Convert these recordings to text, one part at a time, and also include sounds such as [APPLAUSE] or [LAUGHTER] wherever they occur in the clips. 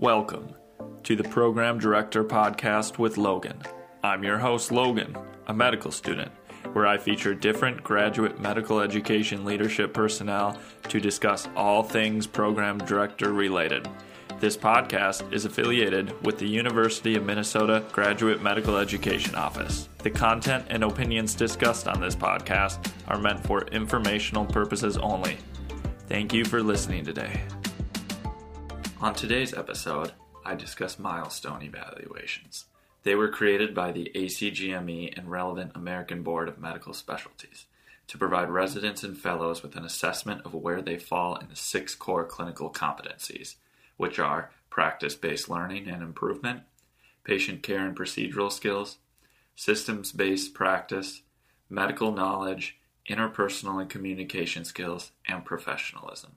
Welcome to the Program Director Podcast with Logan. I'm your host, Logan, a medical student, where I feature different graduate medical education leadership personnel to discuss all things program director related. This podcast is affiliated with the University of Minnesota Graduate Medical Education Office. The content and opinions discussed on this podcast are meant for informational purposes only. Thank you for listening today. On today's episode, I discuss milestone evaluations. They were created by the ACGME and relevant American Board of Medical Specialties to provide residents and fellows with an assessment of where they fall in the six core clinical competencies, which are practice based learning and improvement, patient care and procedural skills, systems based practice, medical knowledge, interpersonal and communication skills, and professionalism.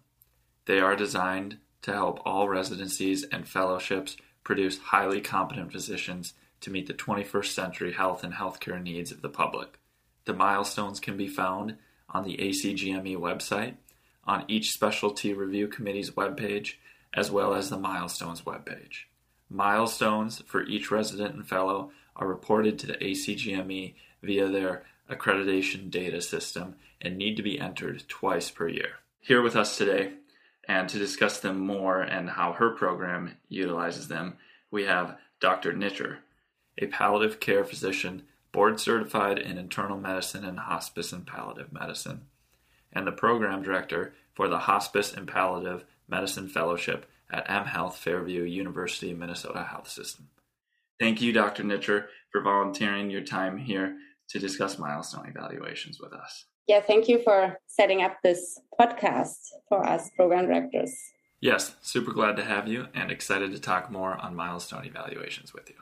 They are designed to help all residencies and fellowships produce highly competent physicians to meet the 21st century health and healthcare needs of the public. The milestones can be found on the ACGME website, on each specialty review committee's webpage, as well as the milestones webpage. Milestones for each resident and fellow are reported to the ACGME via their accreditation data system and need to be entered twice per year. Here with us today and to discuss them more and how her program utilizes them, we have Dr. Nijjar, a palliative care physician board certified in internal medicine and hospice and palliative medicine, and the program director for the Hospice and Palliative Medicine Fellowship at M Health Fairview University Minnesota Health System. Thank you, Dr. Nijjar, for volunteering your time here to discuss milestone evaluations with us. Yeah, thank you for setting up this podcast for us program directors. Yes, super glad to have you and excited to talk more on milestone evaluations with you.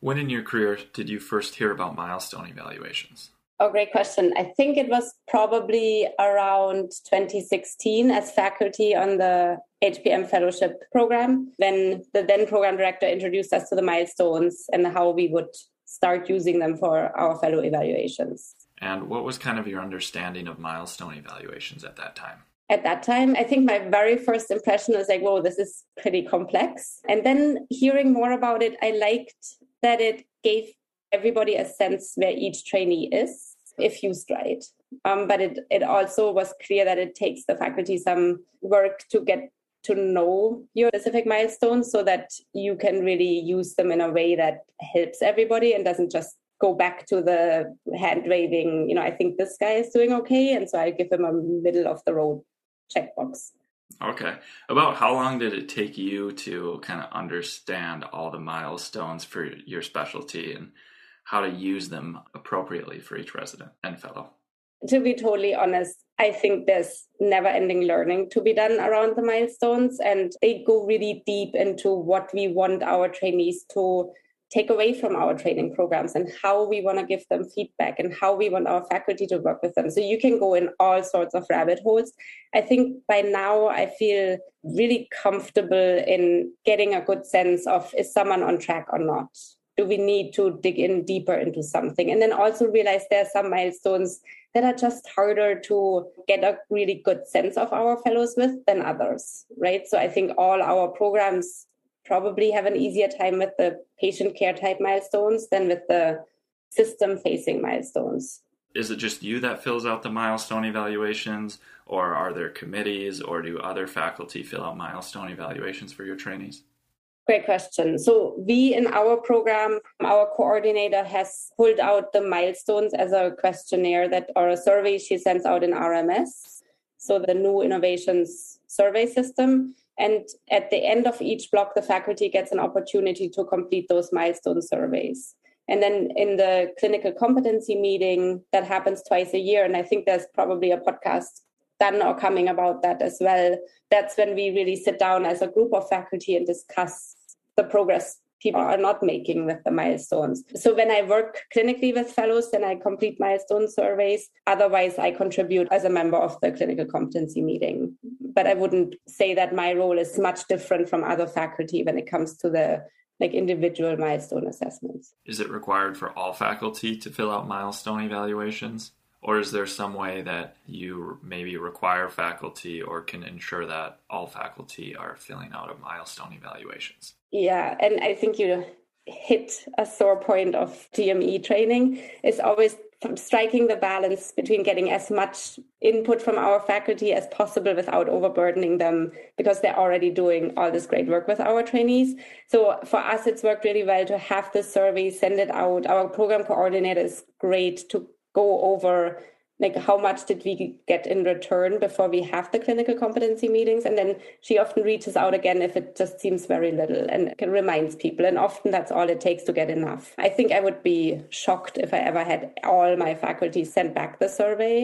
When in your career did you first hear about milestone evaluations? Oh, great question. I think it was probably around 2016 as faculty on the HPM fellowship program when the then program director introduced us to the milestones and how we would start using them for our fellow evaluations. And what was kind of your understanding of milestone evaluations at that time? At that time, I think my very first impression was like, whoa, this is pretty complex. And then hearing more about it, I liked that it gave everybody a sense where each trainee is if used right. Um, but it, it also was clear that it takes the faculty some work to get to know your specific milestones so that you can really use them in a way that helps everybody and doesn't just go back to the hand waving, you know, I think this guy is doing okay. And so I give him a middle of the road checkbox. Okay. About how long did it take you to kind of understand all the milestones for your specialty and how to use them appropriately for each resident and fellow? To be totally honest, I think there's never ending learning to be done around the milestones, and they go really deep into what we want our trainees to take away from our training programs and how we want to give them feedback and how we want our faculty to work with them. So you can go in all sorts of rabbit holes. I think by now I feel really comfortable in getting a good sense of is someone on track or not? Do we need to dig in deeper into something? And then also realize there are some milestones that are just harder to get a really good sense of our fellows with than others, right? So I think all our programs probably have an easier time with the patient care type milestones than with the system facing milestones. Is it just you that fills out the milestone evaluations, or are there committees, or do other faculty fill out milestone evaluations for your trainees? Great question. So, we in our program, our coordinator has pulled out the milestones as a questionnaire that or a survey she sends out in RMS. So, the new innovations survey system. And at the end of each block, the faculty gets an opportunity to complete those milestone surveys. And then in the clinical competency meeting that happens twice a year, and I think there's probably a podcast done or coming about that as well. That's when we really sit down as a group of faculty and discuss the progress people are not making with the milestones. So when I work clinically with fellows, then I complete milestone surveys. Otherwise, I contribute as a member of the clinical competency meeting. But I wouldn't say that my role is much different from other faculty when it comes to the like individual milestone assessments. Is it required for all faculty to fill out milestone evaluations? Or is there some way that you maybe require faculty or can ensure that all faculty are filling out a milestone evaluations? Yeah, and I think you hit a sore point of GME training is always striking the balance between getting as much input from our faculty as possible without overburdening them because they're already doing all this great work with our trainees. So for us, it's worked really well to have the survey, send it out. Our program coordinator is great to go over like how much did we get in return before we have the clinical competency meetings? And then she often reaches out again if it just seems very little and reminds people. And often that's all it takes to get enough. I think i would be shocked if i ever had all my faculty send back the survey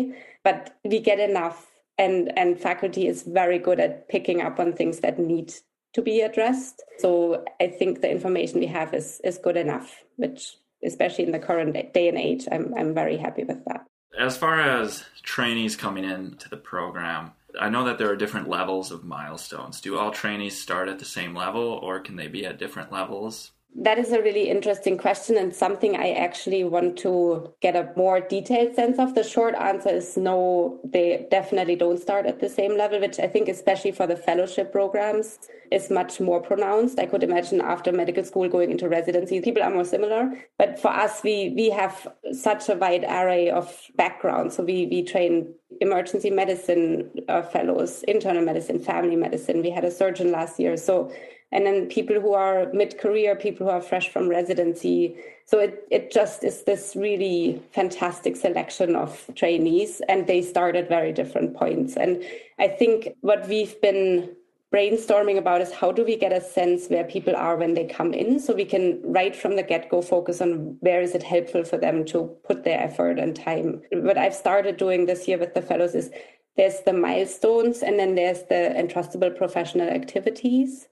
but we get enough and and faculty is very good at picking up on things that need to be addressed. So i think the information we have is is good enough which especially in the current day and age i'm i'm very happy with that as far as trainees coming into the program, I know that there are different levels of milestones. Do all trainees start at the same level or can they be at different levels? That is a really interesting question and something I actually want to get a more detailed sense of. The short answer is no, they definitely don't start at the same level, which I think, especially for the fellowship programs, is much more pronounced. I could imagine after medical school going into residency, people are more similar. But for us, we, we have such a wide array of backgrounds. So we, we train emergency medicine uh, fellows, internal medicine, family medicine. We had a surgeon last year. So and then people who are mid-career, people who are fresh from residency. So it, it just is this really fantastic selection of trainees, and they start at very different points. And I think what we've been brainstorming about is how do we get a sense where people are when they come in so we can right from the get-go focus on where is it helpful for them to put their effort and time what i've started doing this year with the fellows is there's the milestones and then there's the entrustable professional activities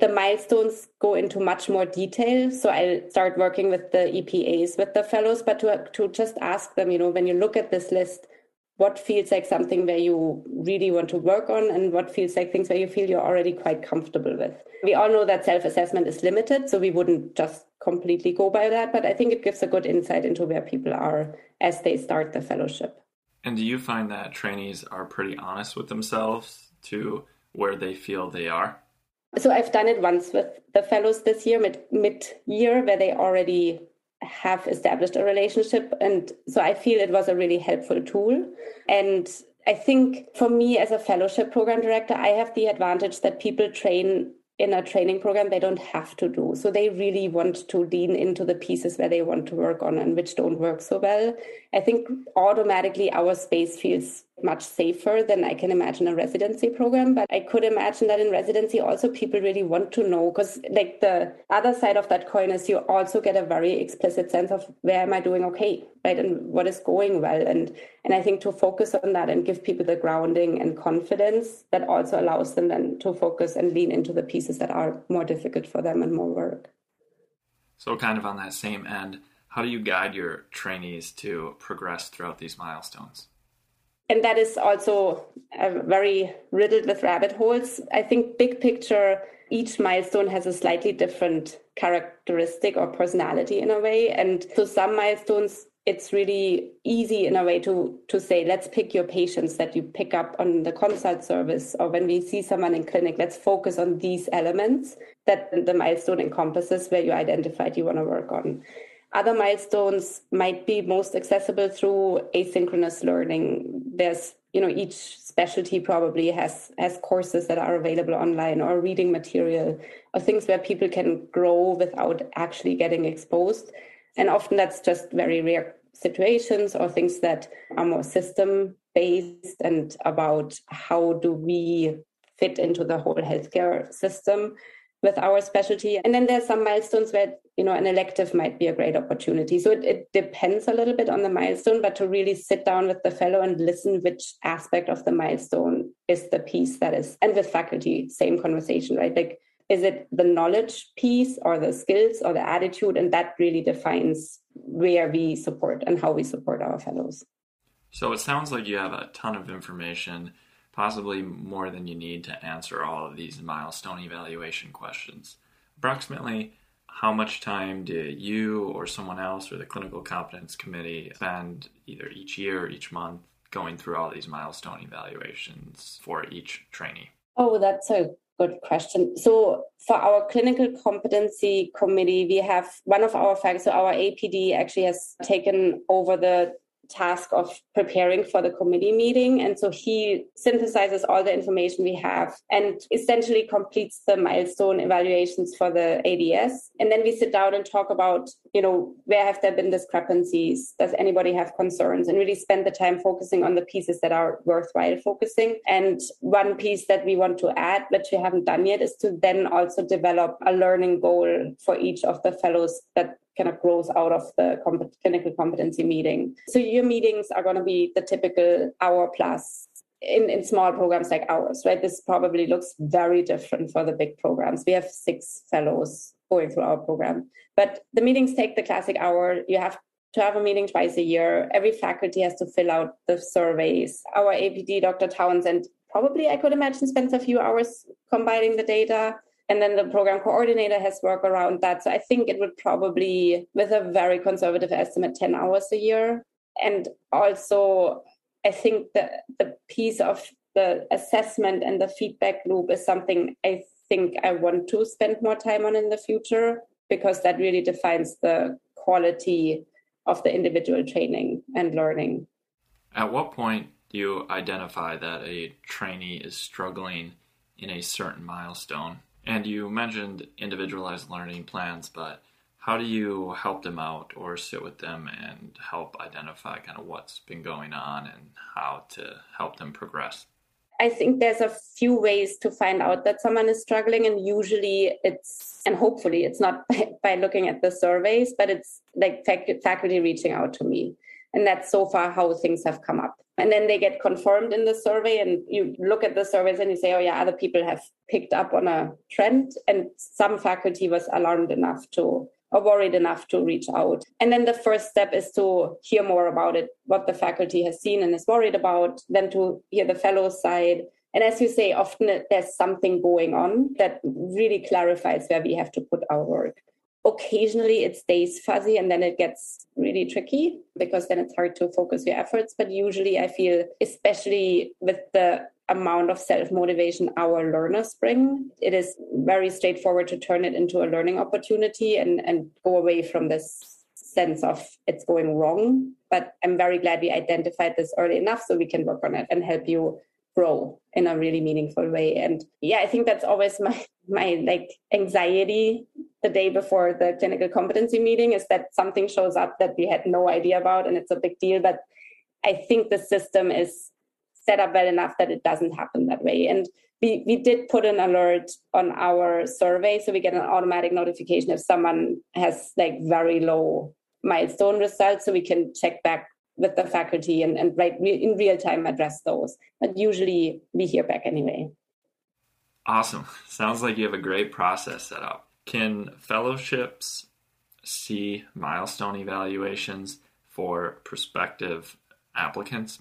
the milestones go into much more detail. So I'll start working with the EPAs, with the fellows, but to, to just ask them, you know, when you look at this list, what feels like something where you really want to work on and what feels like things where you feel you're already quite comfortable with. We all know that self assessment is limited, so we wouldn't just completely go by that, but I think it gives a good insight into where people are as they start the fellowship. And do you find that trainees are pretty honest with themselves to where they feel they are? So I've done it once with the fellows this year, mid mid year, where they already have established a relationship, and so I feel it was a really helpful tool. And I think for me as a fellowship program director, I have the advantage that people train in a training program they don't have to do. So they really want to lean into the pieces where they want to work on and which don't work so well. I think automatically our space feels much safer than I can imagine a residency program. But I could imagine that in residency also people really want to know because like the other side of that coin is you also get a very explicit sense of where am I doing okay, right? And what is going well. And and I think to focus on that and give people the grounding and confidence that also allows them then to focus and lean into the pieces that are more difficult for them and more work. So kind of on that same end, how do you guide your trainees to progress throughout these milestones? And that is also uh, very riddled with rabbit holes. I think big picture, each milestone has a slightly different characteristic or personality in a way. And so some milestones, it's really easy in a way to to say, let's pick your patients that you pick up on the consult service or when we see someone in clinic, let's focus on these elements that the milestone encompasses where you identified you want to work on. Other milestones might be most accessible through asynchronous learning. There's, you know, each specialty probably has has courses that are available online or reading material or things where people can grow without actually getting exposed. And often that's just very rare situations or things that are more system based and about how do we fit into the whole healthcare system with our specialty. And then there's some milestones where, you know, an elective might be a great opportunity. So it, it depends a little bit on the milestone, but to really sit down with the fellow and listen which aspect of the milestone is the piece that is, and with faculty, same conversation, right? Like, is it the knowledge piece or the skills or the attitude? And that really defines where we support and how we support our fellows. So it sounds like you have a ton of information possibly more than you need to answer all of these milestone evaluation questions. Approximately how much time do you or someone else or the clinical competence committee spend either each year or each month going through all these milestone evaluations for each trainee? Oh, that's a good question. So, for our clinical competency committee, we have one of our facts, so our APD actually has taken over the task of preparing for the committee meeting. And so he synthesizes all the information we have and essentially completes the milestone evaluations for the ADS. And then we sit down and talk about, you know, where have there been discrepancies? Does anybody have concerns? And really spend the time focusing on the pieces that are worthwhile focusing. And one piece that we want to add, which we haven't done yet, is to then also develop a learning goal for each of the fellows that kind of grows out of the clinical competency meeting. So your meetings are going to be the typical hour plus in, in small programs like ours, right? This probably looks very different for the big programs. We have six fellows going through our program, but the meetings take the classic hour. You have to have a meeting twice a year. Every faculty has to fill out the surveys. Our APD, Dr. Townsend, probably I could imagine spends a few hours combining the data and then the program coordinator has work around that. So I think it would probably, with a very conservative estimate, 10 hours a year. And also, I think that the piece of the assessment and the feedback loop is something I think I want to spend more time on in the future because that really defines the quality of the individual training and learning. At what point do you identify that a trainee is struggling in a certain milestone? And you mentioned individualized learning plans, but how do you help them out or sit with them and help identify kind of what's been going on and how to help them progress? I think there's a few ways to find out that someone is struggling, and usually it's, and hopefully it's not [LAUGHS] by, looking at the surveys, but it's like faculty reaching out to me. And that's so far how things have come up. And then they get confirmed in the survey, and you look at the surveys and you say, oh, yeah, other people have picked up on a trend. And some faculty was alarmed enough to or worried enough to reach out. And then the first step is to hear more about it, what the faculty has seen and is worried about, then to hear the fellow side. And as you say, often there's something going on that really clarifies where we have to put our work occasionally it stays fuzzy and then it gets really tricky because then it's hard to focus your efforts. But usually i feel especially with the amount of self motivation our learners bring it is very straightforward to turn it into a learning opportunity and and go away from this sense of it's going wrong. But i'm very glad we identified this early enough so we can work on it and help you grow in a really meaningful way. And yeah i think that's always my my like anxiety the day before the clinical competency meeting is that something shows up that we had no idea about and it's a big deal. But i think the system is set up well enough that it doesn't happen that way. And we, we did put an alert on our survey so we get an automatic notification if someone has like very low milestone results so we can check back with the faculty and, and right in real time address those. But usually we hear back anyway awesome [LAUGHS] sounds like you have a great process set up can fellowships see milestone evaluations for prospective applicants?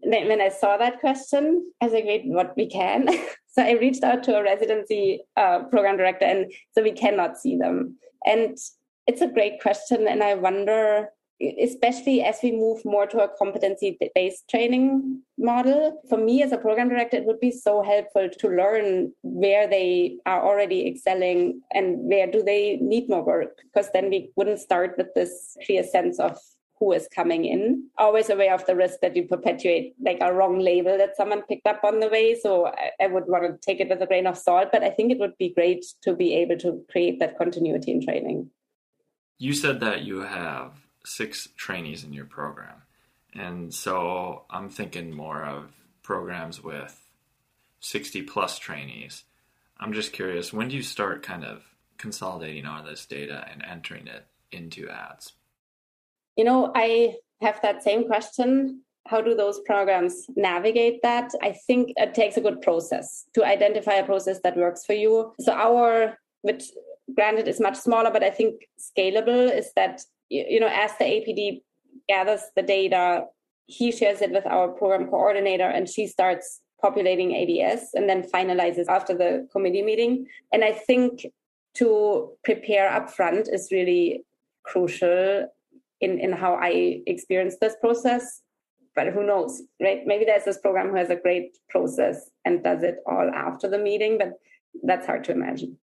When I saw that question, I was like, wait, what we can? [LAUGHS] so I reached out to a residency uh, program director, and so we cannot see them. And it's a great question, and I wonder especially as we move more to a competency based training model. For me as a program director, it would be so helpful to learn where they are already excelling and where do they need more work, because then we wouldn't start with this clear sense of who is coming in. Always aware of the risk that you perpetuate like a wrong label that someone picked up on the way. So I, I would want to take it with a grain of salt, but I think it would be great to be able to create that continuity in training. You said that you have six trainees in your program. And so I'm thinking more of programs with 60 plus trainees. I'm just curious, when do you start kind of consolidating all this data and entering it into ADS? You know, I have that same question. How do those programs navigate that? I think it takes a good process to identify a process that works for you. So, our, which granted is much smaller, but I think scalable, is that you know, as the APD gathers the data, he shares it with our program coordinator and she starts populating ADS and then finalizes after the committee meeting. And I think to prepare upfront is really crucial in, in how I experience this process. But who knows, right? Maybe there's this program who has a great process and does it all after the meeting, but that's hard to imagine.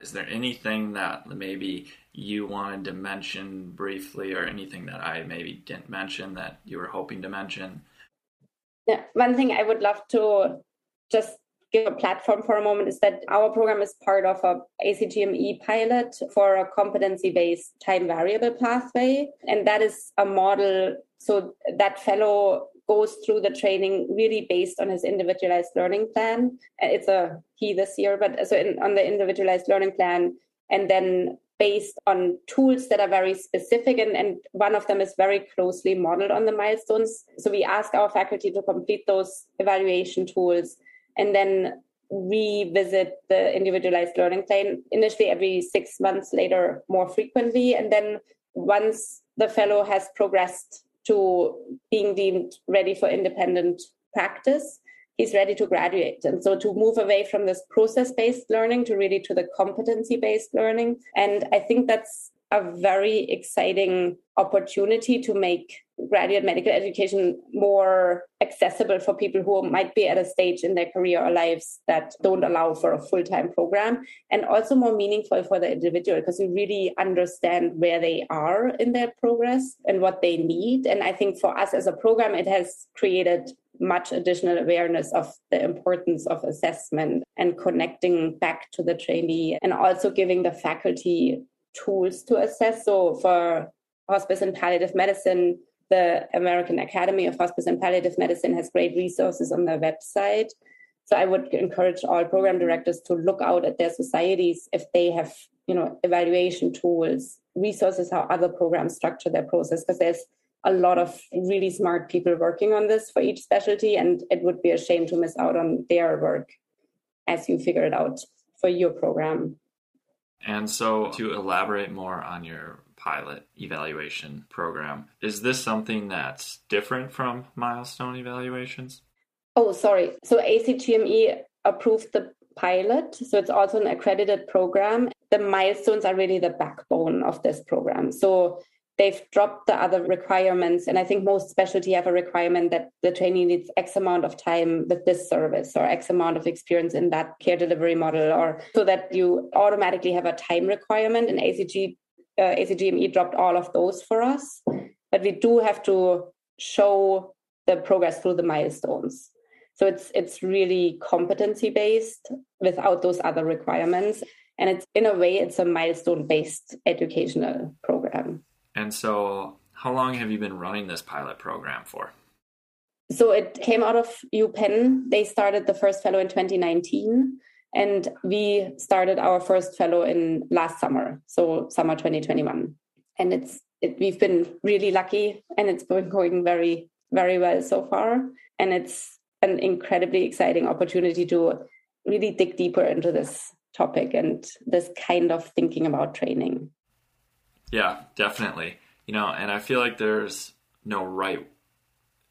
Is there anything that maybe you wanted to mention briefly, or anything that I maybe didn't mention that you were hoping to mention? Yeah, one thing I would love to just give a platform for a moment is that our program is part of a ACGME pilot for a competency-based time variable pathway. And that is a model so that fellow goes through the training really based on his individualized learning plan. It's a he this year, but so in, on the individualized learning plan, and then based on tools that are very specific, and, and one of them is very closely modeled on the milestones. So we ask our faculty to complete those evaluation tools and then revisit the individualized learning plan initially every six months later more frequently and then once the fellow has progressed to being deemed ready for independent practice he's ready to graduate. And so to move away from this process based learning to really to the competency based learning. And i think that's a very exciting opportunity to make graduate medical education more accessible for people who might be at a stage in their career or lives that don't allow for a full-time program. And also more meaningful for the individual because you really understand where they are in their progress and what they need. And i think for us as a program it has created much additional awareness of the importance of assessment and connecting back to the trainee and also giving the faculty tools to assess. So for hospice and palliative medicine, the American Academy of Hospice and Palliative Medicine has great resources on their website. So I would encourage all program directors to look out at their societies if they have, you know, evaluation tools, resources, how other programs structure their process, because there's a lot of really smart people working on this for each specialty, and it would be a shame to miss out on their work as you figure it out for your program. And so, to elaborate more on your pilot evaluation program, is this something that's different from milestone evaluations? Oh, sorry. So, ACGME approved the pilot. So, it's also an accredited program. The milestones are really the backbone of this program. So, they've dropped the other requirements. And I think most specialty have a requirement that the trainee needs X amount of time with this service or X amount of experience in that care delivery model, or so that you automatically have a time requirement. And ACG, uh, ACGME dropped all of those for us. But we do have to show the progress through the milestones. So it's it's really competency based without those other requirements. And it's in a way it's a milestone based educational program. And so, how long have you been running this pilot program for? So, it came out of UPenn. They started the first fellow in 2019, and we started our first fellow in last summer, so summer 2021. And it's it, we've been really lucky, and it's been going very very well so far. And it's an incredibly exciting opportunity to really dig deeper into this topic and this kind of thinking about training. Yeah, definitely. You know, and I feel like there's no right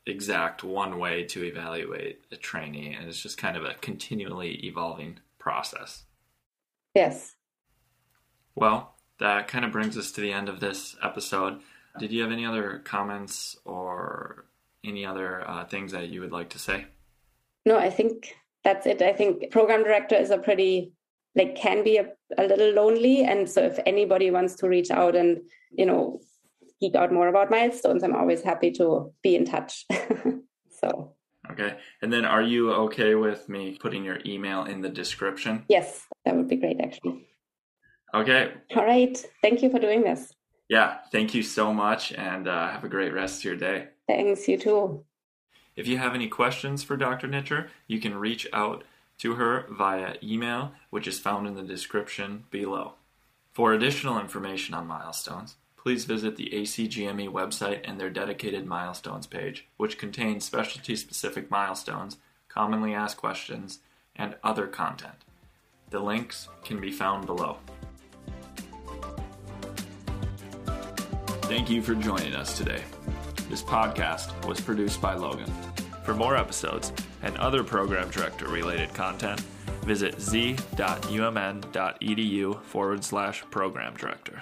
exact one way to evaluate a trainee, and it's just kind of a continually evolving process. Yes. Well, that kind of brings us to the end of this episode. Did you have any other comments or any other uh, things that you would like to say? No, I think that's it. I think program director is a pretty like can be a, a little lonely. And so if anybody wants to reach out and you know geek out more about milestones i'm always happy to be in touch. [LAUGHS] So. Okay. And then are you okay with me putting your email in the description? Yes that would be great actually. Okay. All right. Thank you for doing this. Yeah. Thank you so much and uh, have a great rest of your day. Thanks you too. If you have any questions for dr Nijjar you can reach out to her via email, which is found in the description below. For additional information on milestones, please visit the ACGME website and their dedicated milestones page, which contains specialty specific milestones, commonly asked questions, and other content. The links can be found below. Thank you for joining us today. This podcast was produced by Logan. For more episodes and other program director related content, visit z.umn.edu forward slash program director.